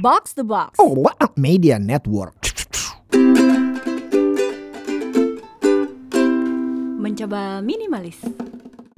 Box the Box. Oh, what a media network. Mencoba minimalis.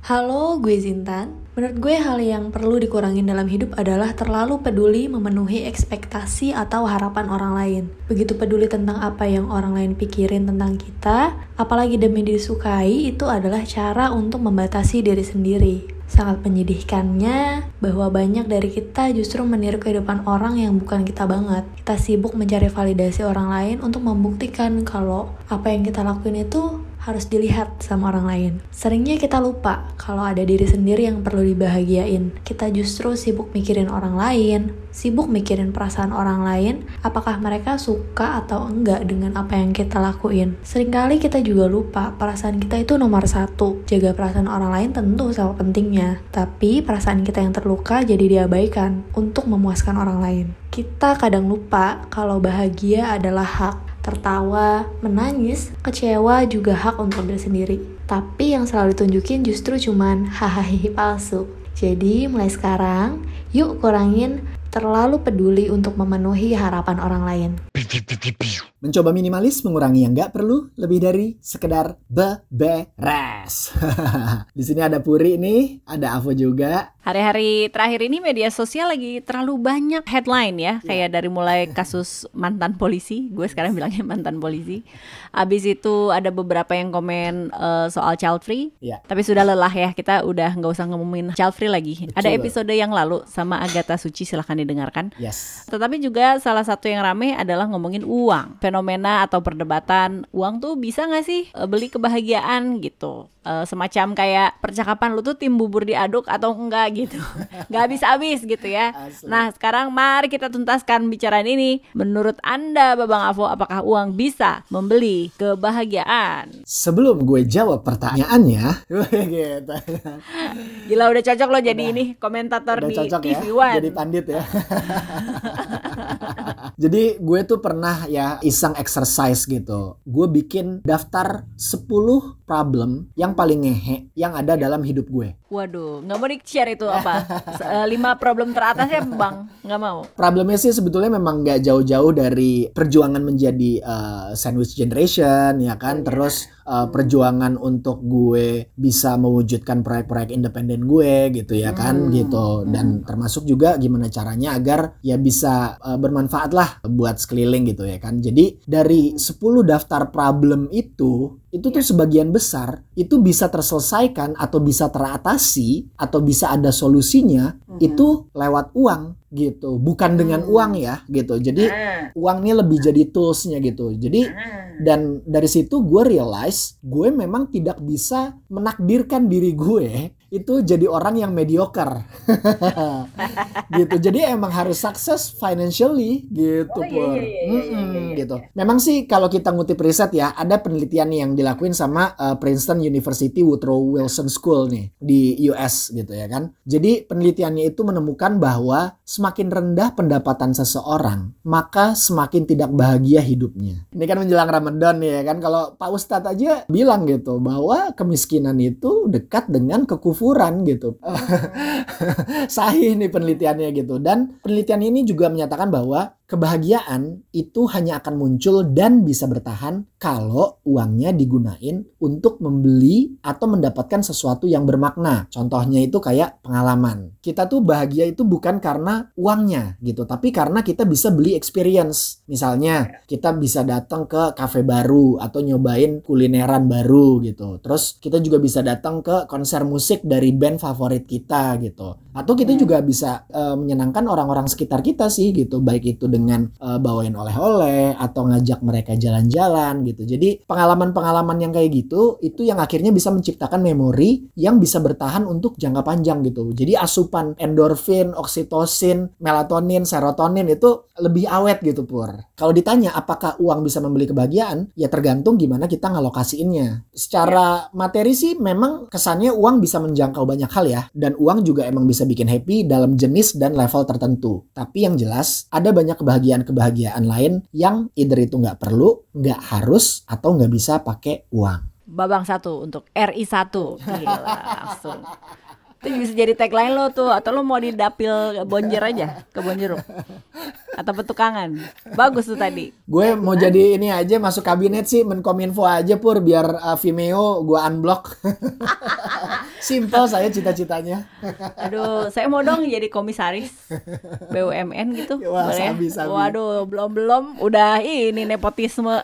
Halo, gue Zintan. Menurut gue hal yang perlu dikurangin dalam hidup adalah terlalu peduli memenuhi ekspektasi atau harapan orang lain. Begitu peduli tentang apa yang orang lain pikirin tentang kita, apalagi demi disukai, itu adalah cara untuk membatasi diri sendiri. Sangat menyedihkannya bahwa banyak dari kita justru meniru kehidupan orang yang bukan kita banget. Kita sibuk mencari validasi orang lain untuk membuktikan kalau apa yang kita lakuin itu harus dilihat sama orang lain. Seringnya kita lupa kalau ada diri sendiri yang perlu dibahagiain. Kita justru sibuk mikirin orang lain, sibuk mikirin perasaan orang lain, apakah mereka suka atau enggak dengan apa yang kita lakuin. Seringkali kita juga lupa perasaan kita itu nomor satu. Jaga perasaan orang lain tentu sama pentingnya, tapi perasaan kita yang terluka jadi diabaikan untuk memuaskan orang lain. Kita kadang lupa kalau bahagia adalah hak tertawa, menangis, kecewa juga hak untuk diri sendiri. Tapi yang selalu ditunjukin justru cuman hahaha palsu. Jadi mulai sekarang, yuk kurangin terlalu peduli untuk memenuhi harapan orang lain. Mencoba minimalis mengurangi yang nggak perlu lebih dari sekedar beberes. Di sini ada Puri nih, ada Avo juga. Hari-hari terakhir ini media sosial lagi terlalu banyak headline ya, kayak dari mulai kasus mantan polisi, gue sekarang bilangnya mantan polisi. Abis itu ada beberapa yang komen uh, soal child free, Ya. tapi sudah lelah ya, kita udah nggak usah ngomongin child free lagi. Ada Betul. episode yang lalu sama Agatha Suci, silahkan didengarkan. Yes. Tetapi juga salah satu yang rame adalah ngomongin uang. Fenomena atau perdebatan uang tuh bisa nggak sih eh, beli kebahagiaan gitu. Eh, semacam kayak percakapan lu tuh tim bubur diaduk atau enggak gitu. Nggak habis-habis gitu ya. Asli. Nah sekarang mari kita tuntaskan bicaraan ini. Menurut Anda Babang Avo apakah uang bisa membeli kebahagiaan? Sebelum gue jawab pertanyaannya, gitu. Gila udah cocok lo jadi ini komentator Udah di cocok ya, TV One. jadi pandit ya. Jadi gue tuh pernah ya iseng exercise gitu. Gue bikin daftar 10 problem yang paling ngehe yang ada dalam hidup gue. Waduh, nggak mau di-share itu apa? Eh, lima problem teratasnya bang, nggak mau. Problemnya sih sebetulnya memang nggak jauh-jauh dari perjuangan menjadi eh, sandwich generation ya kan, terus eh, perjuangan untuk gue bisa mewujudkan proyek-proyek independen gue gitu ya kan gitu, dan termasuk juga gimana caranya agar ya bisa eh, bermanfaat lah buat sekeliling gitu ya kan. Jadi dari 10 daftar problem itu itu tuh sebagian besar itu bisa terselesaikan atau bisa teratasi atau bisa ada solusinya itu lewat uang gitu. Bukan dengan uang ya gitu. Jadi uang ini lebih jadi toolsnya gitu. Jadi dan dari situ gue realize gue memang tidak bisa menakdirkan diri gue itu jadi orang yang mediocre. Gitu. Jadi emang harus sukses financially gitu Pur. Mm-mm, gitu. Memang sih kalau kita ngutip riset ya ada penelitian yang dilakuin sama uh, Princeton University Woodrow Wilson School nih di US gitu ya kan. Jadi penelitiannya itu menemukan bahwa semakin rendah pendapatan seseorang maka semakin tidak bahagia hidupnya. Ini kan menjelang Ramadan ya kan kalau Pak Ustadz aja bilang gitu bahwa kemiskinan itu dekat dengan kekufuran gitu. Sahih nih penelitiannya gitu. Dan penelitian ini juga menyatakan bahwa kebahagiaan itu hanya akan muncul dan bisa bertahan kalau uangnya digunain untuk membeli atau mendapatkan sesuatu yang bermakna. Contohnya itu kayak pengalaman. Kita tuh bahagia itu bukan karena uangnya gitu, tapi karena kita bisa beli experience. Misalnya, kita bisa datang ke kafe baru atau nyobain kulineran baru gitu. Terus kita juga bisa datang ke konser musik dari band favorit kita gitu. Atau kita juga bisa eh, menyenangkan orang-orang sekitar kita sih gitu, baik itu dengan eh, bawain oleh-oleh atau ngajak mereka jalan-jalan gitu. Jadi pengalaman-pengalaman yang kayak gitu itu yang akhirnya bisa menciptakan memori yang bisa bertahan untuk jangka panjang gitu. Jadi asupan endorfin, oksitosin, melatonin, serotonin itu lebih awet gitu pur. Kalau ditanya apakah uang bisa membeli kebahagiaan, ya tergantung gimana kita ngalokasiinnya. Secara materi sih memang kesannya uang bisa menjangkau banyak hal ya, dan uang juga emang bisa bikin happy dalam jenis dan level tertentu. Tapi yang jelas ada banyak kebahagiaan-kebahagiaan lain yang either itu nggak perlu, nggak harus, atau nggak bisa pakai uang. Babang satu untuk RI satu, Gila, langsung. Itu bisa jadi tagline lo tuh atau lo mau di dapil bonjer aja ke Bonjeruk atau petukangan. Bagus tuh tadi. Gue mau jadi ini aja masuk kabinet sih Menkominfo aja pur biar uh, Vimeo gue unblock. Simple saya cita-citanya. Aduh, saya mau dong jadi komisaris BUMN gitu. Wah, Boleh ya? sabi, sabi. Waduh, belum-belum udah ini nepotisme.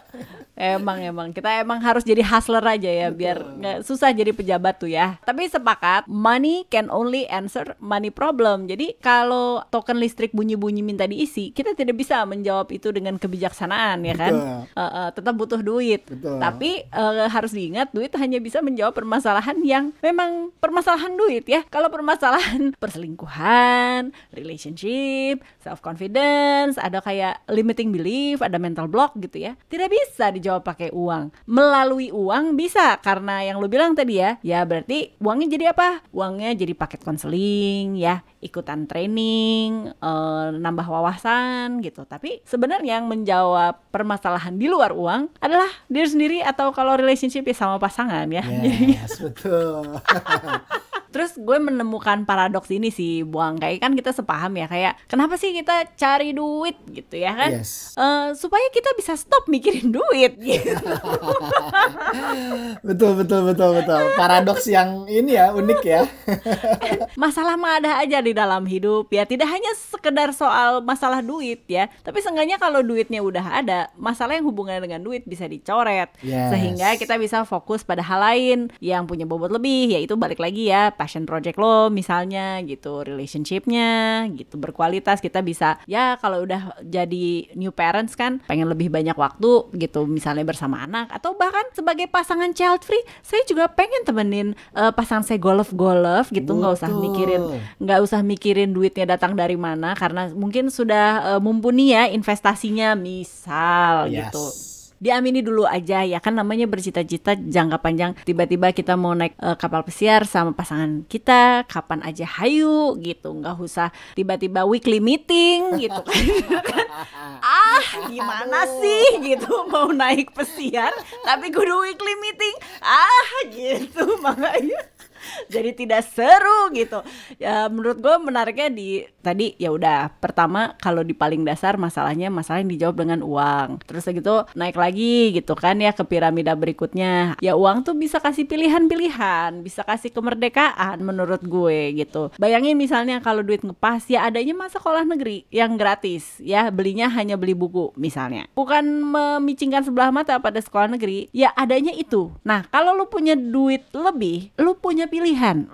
Emang emang kita emang harus jadi hustler aja ya biar nggak susah jadi pejabat tuh ya. Tapi sepakat, money can only answer money problem. Jadi kalau token listrik bunyi-bunyi minta diisi, kita tidak bisa menjawab itu dengan kebijaksanaan ya kan. Betul. Eh, eh, tetap butuh duit. Betul. Tapi eh, harus diingat duit hanya bisa menjawab permasalahan yang memang permasalahan duit ya. Kalau permasalahan perselingkuhan, relationship, self confidence, ada kayak limiting belief, ada mental block gitu ya. Tidak bisa dijawab pakai uang. Melalui uang bisa karena yang lu bilang tadi ya, ya berarti uangnya jadi apa? Uangnya jadi paket konseling ya, ikutan training, eh, nambah wawasan gitu. Tapi sebenarnya yang menjawab permasalahan di luar uang adalah diri sendiri atau kalau relationship ya sama pasangan ya. Yes, betul. Terus gue menemukan paradoks ini sih, Buang. Kayak kan kita sepaham ya, kayak kenapa sih kita cari duit gitu ya kan? Yes. Eh, supaya kita bisa stop mikirin duit gitu. betul betul betul betul. Paradoks yang ini ya unik ya. masalah mah ada aja di dalam hidup ya. Tidak hanya sekedar soal masalah duit ya, tapi seenggaknya kalau duitnya udah ada, masalah yang hubungannya dengan duit bisa dicoret. Yes. Sehingga kita bisa fokus pada hal lain yang punya bobot lebih, yaitu balik lagi ya passion project lo misalnya gitu, relationshipnya gitu berkualitas kita bisa ya kalau udah jadi new parents kan pengen lebih banyak waktu gitu misalnya bersama anak atau bahkan sebagai pasangan child free saya juga pengen temenin eh, pasangan saya golf golf gitu nggak usah mikirin nggak usah mikirin duitnya datang dari mana karena mungkin sudah eh, mumpuni ya investasinya misal Yes. gitu diamini dulu aja ya kan? Namanya bercita-cita jangka panjang. Tiba-tiba kita mau naik eh, kapal pesiar sama pasangan kita kapan aja hayu gitu. Nggak usah tiba-tiba weekly meeting gitu kan. Ah gimana sih gitu mau naik pesiar tapi kudu weekly meeting. Ah gitu makanya jadi tidak seru gitu. Ya menurut gue menariknya di tadi ya udah. Pertama kalau di paling dasar masalahnya masalah yang dijawab dengan uang. Terus gitu naik lagi gitu kan ya ke piramida berikutnya. Ya uang tuh bisa kasih pilihan-pilihan bisa kasih kemerdekaan menurut gue gitu. Bayangin misalnya kalau duit ngepas ya adanya masa sekolah negeri yang gratis ya. Belinya hanya beli buku misalnya. Bukan memicingkan sebelah mata pada sekolah negeri ya adanya itu. Nah kalau lu punya duit lebih lu punya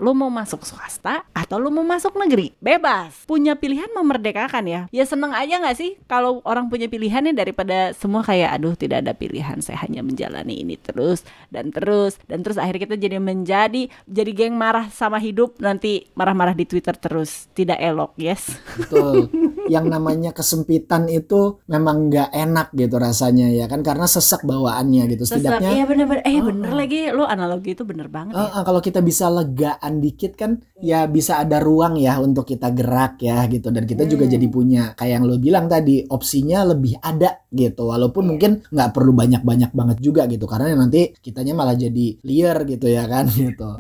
lu mau masuk swasta atau lu mau masuk negeri? Bebas. Punya pilihan memerdekakan ya. Ya seneng aja nggak sih kalau orang punya pilihannya daripada semua kayak aduh tidak ada pilihan saya hanya menjalani ini terus dan terus. Dan terus akhirnya kita jadi menjadi jadi geng marah sama hidup nanti marah-marah di Twitter terus. Tidak elok yes. Betul. Yang namanya kesempitan itu memang nggak enak gitu rasanya ya kan karena sesak bawaannya gitu. Setidaknya iya bener-bener eh bener lagi lu analogi itu bener banget ya Eh, eh, kalau kita bisa legaan dikit kan ya bisa ada ruang ya untuk kita gerak ya gitu dan kita juga Hmm. jadi punya kayak yang lo bilang tadi opsinya lebih ada gitu walaupun mungkin nggak perlu banyak-banyak banget juga gitu karena nanti kitanya malah jadi liar gitu ya kan gitu.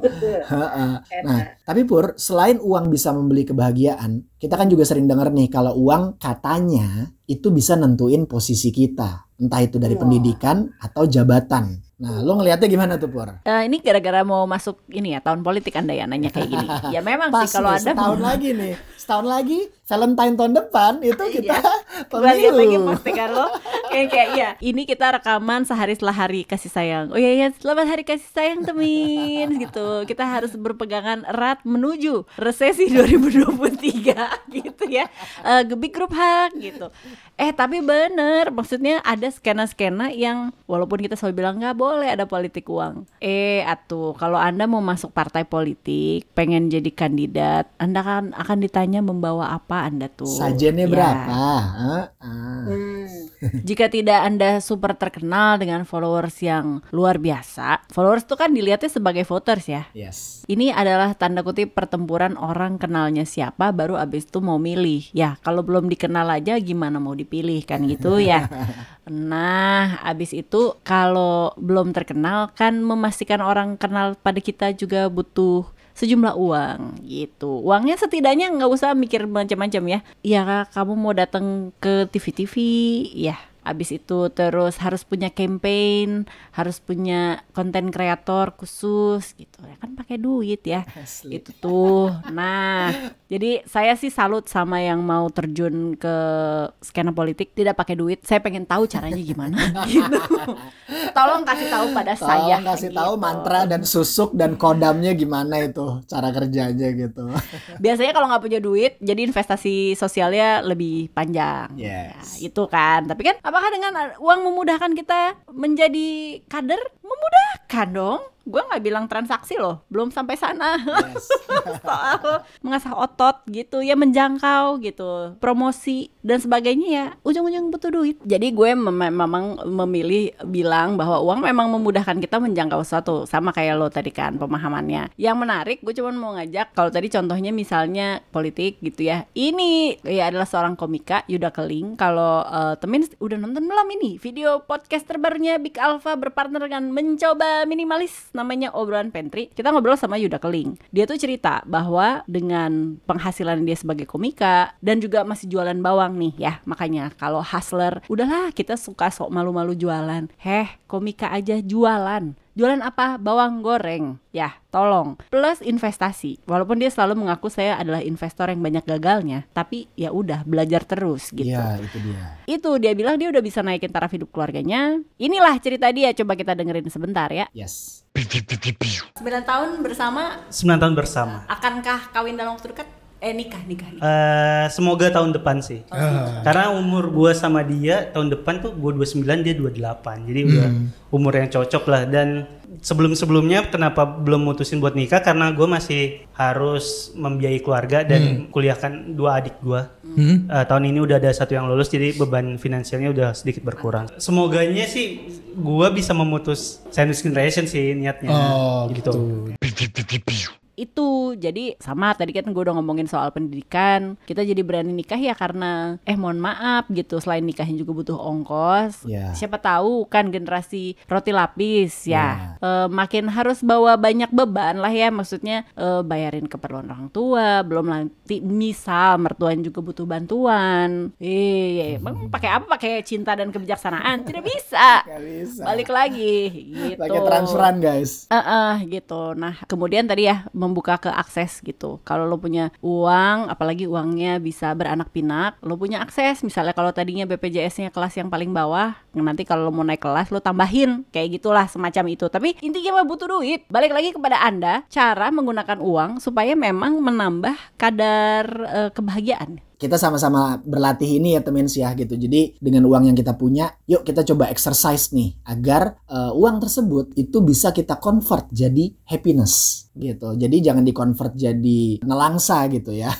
Heeh. nah tapi pur selain uang bisa membeli kebahagiaan kita kan juga sering dengar nih kalau uang katanya itu bisa nentuin posisi kita entah itu dari pendidikan atau jabatan. Nah lo ngelihatnya gimana tuh pur? Eh, ini gara-gara mau masuk ini ya tahun politik anda ya nanya kayak gini. Ya memang Pas sih kalau nih, ada setahun lagi nih. Setahun lagi Valentine tahun depan itu kita Gue lihat lagi pemilu. postingan lo. Kayak kayak iya. Ini kita rekaman sehari setelah hari kasih sayang. Oh iya iya. Selamat hari kasih sayang temin gitu. Kita harus berpegangan erat menuju resesi 2023 gitu ya. Eh, gebik grup hak gitu eh tapi bener. Maksudnya ada skena-skena yang walaupun kita selalu bilang nggak boleh ada politik uang. Eh atuh kalau anda mau masuk partai politik pengen jadi kandidat anda kan akan ditanya membawa apa anda tuh. Sajennya Ya. berapa? Ah, ah. Jika tidak Anda super terkenal dengan followers yang luar biasa, followers itu kan dilihatnya sebagai voters ya. yes Ini adalah tanda kutip pertempuran orang kenalnya siapa baru abis itu mau milih. Ya, kalau belum dikenal aja gimana mau dipilih kan gitu ya. Nah, abis itu kalau belum terkenal kan memastikan orang kenal pada kita juga butuh sejumlah uang gitu. Uangnya setidaknya nggak usah mikir macam-macam ya. Ya kamu mau datang ke TV-TV, ya Abis itu terus harus punya campaign, harus punya konten kreator khusus gitu. Ya kan pakai duit ya. Asli. Itu tuh. Nah, jadi saya sih salut sama yang mau terjun ke skena politik tidak pakai duit. Saya pengen tahu caranya gimana gitu. Tolong kasih tahu pada saya. Tolong kasih gitu. tahu mantra dan susuk dan kodamnya gimana itu cara kerjanya gitu. Biasanya kalau nggak punya duit, jadi investasi sosialnya lebih panjang. Yes. Ya, itu kan. Tapi kan apakah dengan uang memudahkan kita menjadi kader? Memudahkan dong. Gue nggak bilang transaksi loh, belum sampai sana. Yes. Soal mengasah otot gitu, ya menjangkau gitu, promosi dan sebagainya ya ujung-ujung butuh duit. Jadi gue mem- memang memilih bilang bahwa uang memang memudahkan kita menjangkau sesuatu, sama kayak lo tadi kan pemahamannya. Yang menarik, gue cuma mau ngajak kalau tadi contohnya misalnya politik gitu ya. Ini ya adalah seorang komika Yuda Keling. Kalau eh, temen udah nonton belum ini video podcast terbarunya Big Alpha berpartner dengan mencoba minimalis namanya obrolan pantry. Kita ngobrol sama Yuda Keling. Dia tuh cerita bahwa dengan penghasilan dia sebagai komika dan juga masih jualan bawang nih ya. Makanya kalau hustler, udahlah kita suka sok malu-malu jualan. Heh, komika aja jualan. Jualan apa? Bawang goreng. Ya, tolong. Plus investasi. Walaupun dia selalu mengaku saya adalah investor yang banyak gagalnya, tapi ya udah belajar terus gitu. Iya, itu dia. Itu dia bilang dia udah bisa naikin taraf hidup keluarganya. Inilah cerita dia, coba kita dengerin sebentar ya. Yes. 9 tahun bersama 9 tahun bersama. akankah kawin dalam waktu dekat? Eh nikah, nikah, nikah. Eh, semoga tahun depan sih. Karena umur gua sama dia tahun depan tuh gua 29 dia 28. Jadi udah umur yang cocok lah dan sebelum-sebelumnya kenapa belum mutusin buat nikah karena gua masih harus membiayai keluarga dan kuliahkan dua adik gua. Eh, tahun ini udah ada satu yang lulus jadi beban finansialnya udah sedikit berkurang. Semoganya sih gua bisa memutus sandwich generation sih niatnya. Oh, gitu. Itu. Jadi sama tadi kan gue udah ngomongin soal pendidikan. Kita jadi berani nikah ya karena eh mohon maaf gitu. Selain nikahnya juga butuh ongkos. Ya. siapa tahu kan generasi roti lapis ya. Eh, makin harus bawa banyak beban lah ya. Maksudnya eh, bayarin keperluan orang tua. Belum nanti misal mertuanya juga butuh bantuan. Eh emang pakai apa? Pakai cinta dan kebijaksanaan? Tidak bisa. Gak bisa. balik lagi. Gitu Pakai transferan, guys. Eh, eh, gitu. Nah, kemudian tadi ya membuka ke akses gitu. Kalau lo punya uang, apalagi uangnya bisa beranak pinak, lo punya akses. Misalnya kalau tadinya BPJS-nya kelas yang paling bawah, nanti kalau lo mau naik kelas lo tambahin kayak gitulah semacam itu. Tapi intinya mah butuh duit. Balik lagi kepada Anda, cara menggunakan uang supaya memang menambah kadar eh, kebahagiaan. Kita sama-sama berlatih ini ya temen ya gitu. Jadi dengan uang yang kita punya, yuk kita coba exercise nih agar eh, uang tersebut itu bisa kita convert jadi happiness gitu. Jadi jangan di-convert jadi nelangsa gitu ya.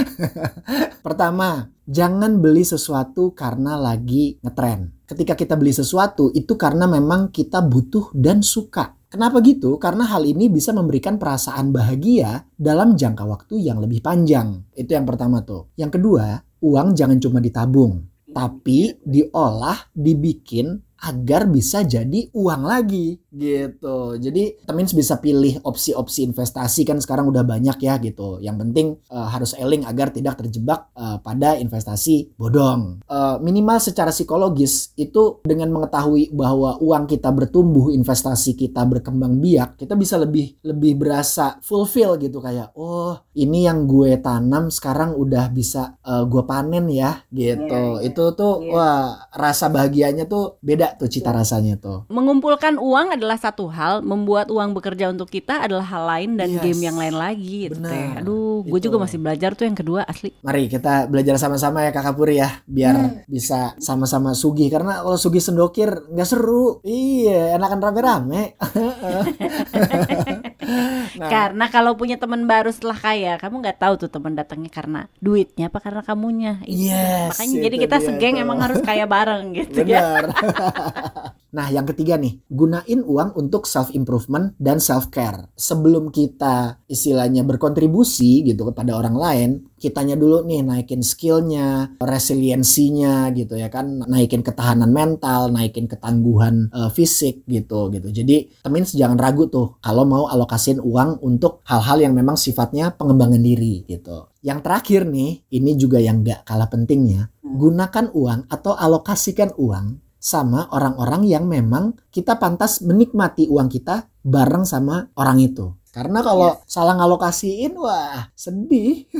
Pertama, jangan beli sesuatu karena lagi ngetren. Ketika kita beli sesuatu itu karena memang kita butuh dan suka. Kenapa gitu? Karena hal ini bisa memberikan perasaan bahagia dalam jangka waktu yang lebih panjang. Itu yang pertama tuh. Yang kedua, uang jangan cuma ditabung, tapi diolah, dibikin agar bisa jadi uang lagi gitu. Jadi temen bisa pilih opsi-opsi investasi kan sekarang udah banyak ya gitu. Yang penting eh, harus eling agar tidak terjebak eh, pada investasi bodong. Eh, minimal secara psikologis itu dengan mengetahui bahwa uang kita bertumbuh, investasi kita berkembang biak, kita bisa lebih lebih berasa fulfill gitu kayak oh ini yang gue tanam sekarang udah bisa eh, gue panen ya gitu. Itu tuh Iya. wah rasa bahagianya tuh beda tuh cita rasanya tuh. Mengumpulkan uang adalah satu hal, membuat uang bekerja untuk kita adalah hal lain dan Yes. game yang lain lagi gitu Benar. Aduh, gue juga masih belajar tuh yang kedua asli. Mari kita belajar sama-sama ya Kakak Puri ya biar bisa sama-sama sugih karena kalau sugih sendokir nggak seru. Iya, enakan rame-rame. Nah. Karena kalau punya teman baru setelah kaya, kamu nggak tahu tuh teman datangnya karena duitnya apa karena kamunya. Itu. Yes, Makanya jadi itu kita segeng tuh. emang harus kaya bareng gitu ya. Nah, yang ketiga nih, gunain uang untuk self improvement dan self care. Sebelum kita istilahnya berkontribusi gitu kepada orang lain, kitanya dulu nih naikin skillnya, resiliensinya gitu ya kan, naikin ketahanan mental, naikin ketangguhan uh, fisik gitu gitu. Jadi temin jangan ragu tuh kalau mau alokasin uang untuk hal-hal yang memang sifatnya pengembangan diri gitu. Yang terakhir nih, ini juga yang gak kalah pentingnya, gunakan uang atau alokasikan uang sama orang-orang yang memang kita pantas menikmati uang kita bareng sama orang itu. Karena kalau yes. salah ngalokasiin wah sedih.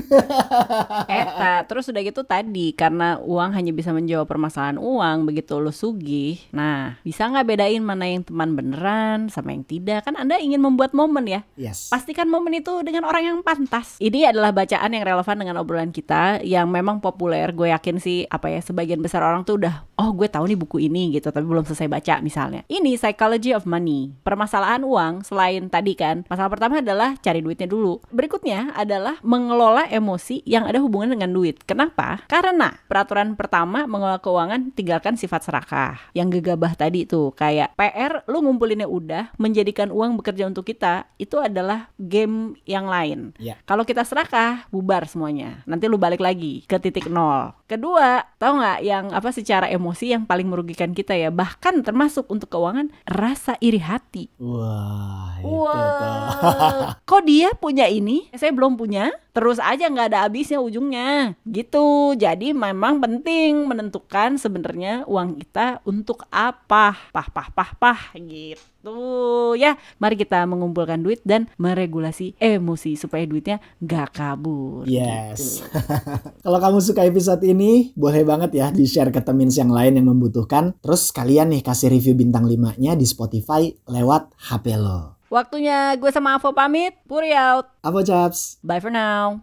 Eta, terus udah gitu tadi karena uang hanya bisa menjawab permasalahan uang begitu lo sugih. Nah, bisa nggak bedain mana yang teman beneran sama yang tidak? Kan Anda ingin membuat momen ya. Yes. Pastikan momen itu dengan orang yang pantas. Ini adalah bacaan yang relevan dengan obrolan kita yang memang populer. Gue yakin sih apa ya sebagian besar orang tuh udah oh gue tahu nih buku ini gitu tapi belum selesai baca misalnya. Ini Psychology of Money. Permasalahan uang selain tadi kan masalah pertama adalah cari duitnya dulu. Berikutnya adalah mengelola emosi yang ada hubungan dengan duit. Kenapa? Karena peraturan pertama mengelola keuangan tinggalkan sifat serakah. Yang gegabah tadi tuh kayak PR lu ngumpulinnya udah, menjadikan uang bekerja untuk kita itu adalah game yang lain. Yeah. Kalau kita serakah, bubar semuanya. Nanti lu balik lagi ke titik nol. Kedua, tau nggak yang apa secara emosi yang paling merugikan kita ya, bahkan termasuk untuk keuangan rasa iri hati. Wah, itu Wah, kok dia punya ini? Saya belum punya. Terus aja nggak ada habisnya ujungnya. Gitu. Jadi memang penting menentukan sebenarnya uang kita untuk apa. Pah pah pah pah gitu. Ya, mari kita mengumpulkan duit dan meregulasi emosi supaya duitnya nggak kabur. Yes. Gitu. Kalau kamu suka episode ini, boleh banget ya di-share ke temen yang lain yang membutuhkan. Terus kalian nih kasih review bintang 5-nya di Spotify lewat HP lo. Waktunya gue sama Avo pamit. Puri out. Apa Chaps? Bye for now.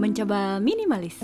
Mencoba minimalis.